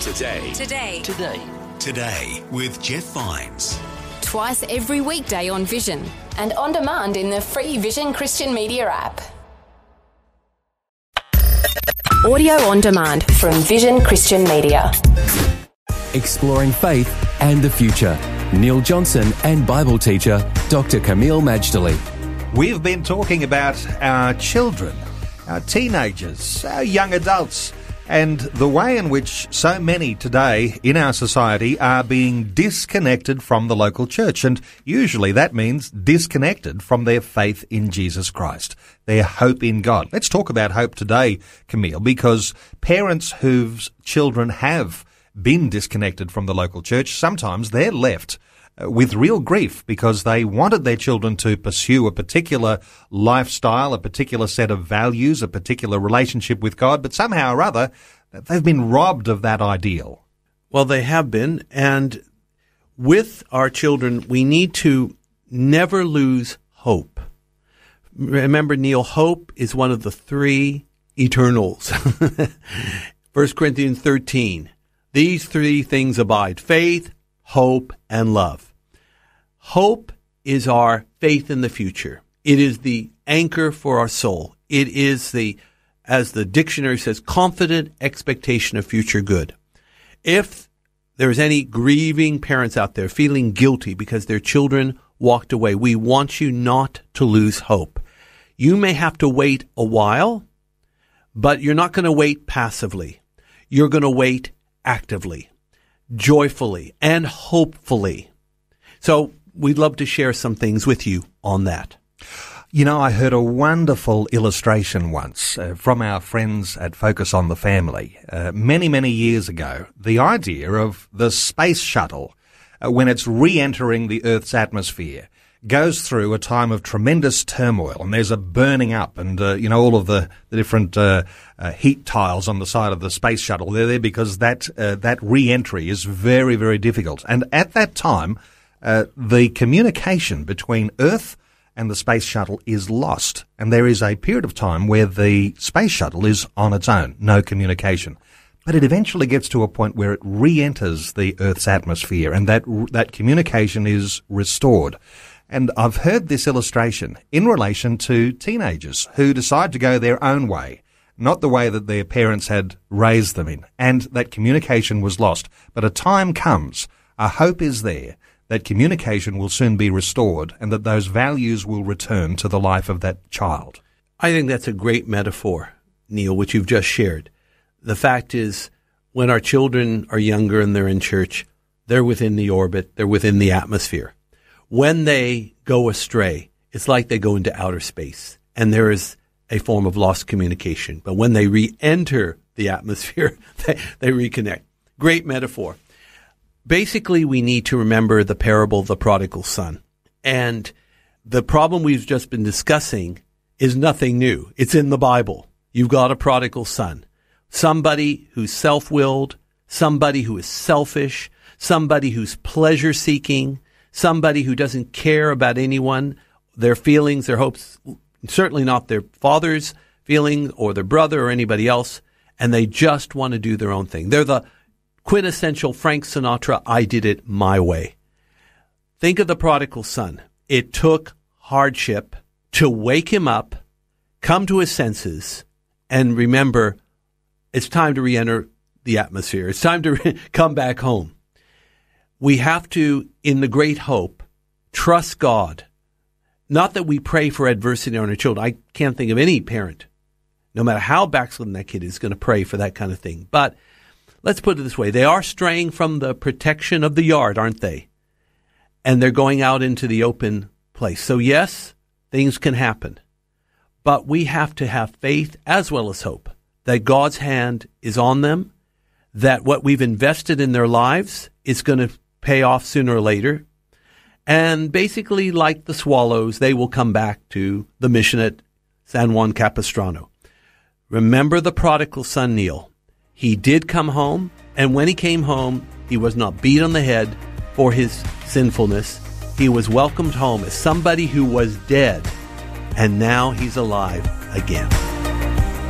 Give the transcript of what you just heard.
Today. Today. Today. Today with Jeff Vines. Twice every weekday on Vision and on demand in the free Vision Christian Media app. Audio on demand from Vision Christian Media. Exploring faith and the future. Neil Johnson and Bible teacher Dr. Kameel Majdali. We've been talking about our children, our teenagers, our young adults, and the way in which so many today in our society are being disconnected from the local church. And usually that means disconnected from their faith in Jesus Christ, their hope in God. Let's talk about hope today, Kameel, because parents whose children have been disconnected from the local church, sometimes they're left Uh, with real grief because they wanted their children to pursue a particular lifestyle, a particular set of values, a particular relationship with God, but somehow or other, they've been robbed of that ideal. Well, they have been. And with our children, we need to never lose hope. Remember, Neil, hope is one of the three eternals. 1 Corinthians 13. These three things abide faith, hope, and love. Hope is our faith in the future. It is the anchor for our soul. It is the, as the dictionary says, confident expectation of future good. If there's any grieving parents out there feeling guilty because their children walked away, we want you not to lose hope. You may have to wait a while, but you're not going to wait passively. You're going to wait actively, joyfully, and hopefully. So we'd love to share some things with you on that. You know, I heard a wonderful illustration once uh, from our friends at Focus on the Family uh, many, many years ago. The idea of the space shuttle uh, when it's re-entering the Earth's atmosphere goes through a time of tremendous turmoil and there's a burning up and, uh, you know, all of the, the different, uh, uh, heat tiles on the side of the space shuttle. They're there because that, uh, that re-entry is very, very difficult. And at that time, uh, the communication between Earth and the space shuttle is lost. And there is a period of time where the space shuttle is on its own, no communication. But it eventually gets to a point where it re-enters the Earth's atmosphere and that, that communication is restored. And I've heard this illustration in relation to teenagers who decide to go their own way, not the way that their parents had raised them in, and that communication was lost. But a time comes, a hope is there, that communication will soon be restored and that those values will return to the life of that child. I think that's a great metaphor, Neil, which you've just shared. The fact is, when our children are younger and they're in church, they're within the orbit, they're within the atmosphere when they go astray, it's like they go into outer space and there is a form of lost communication. But when they re-enter the atmosphere, they, they reconnect. Great metaphor. Basically, we need to remember the parable of the prodigal son. And the problem we've just been discussing is nothing new. It's in the Bible. You've got a prodigal son. Somebody who's self-willed, somebody who is selfish, somebody who's pleasure seeking, somebody who doesn't care about anyone, their feelings, their hopes, certainly not their father's feelings or their brother or anybody else, and they just want to do their own thing. They're the quintessential Frank Sinatra, I did it my way. Think of the prodigal son. It took hardship to wake him up, come to his senses, and remember it's time to re-enter the atmosphere. It's time to re- come back home we have to, in the great hope, trust God. Not that we pray for adversity on our children. I can't think of any parent, no matter how backslidden that kid is, going to pray for that kind of thing. But let's put it this way. They are straying from the protection of the yard, aren't they? And they're going out into the open place. So yes, things can happen. But we have to have faith as well as hope that God's hand is on them, that what we've invested in their lives is going to pay off sooner or later. And basically, like the swallows, they will come back to the mission at San Juan Capistrano. Remember the prodigal son, Neil. He did come home, and when he came home, he was not beat on the head for his sinfulness. He was welcomed home as somebody who was dead, and now he's alive again.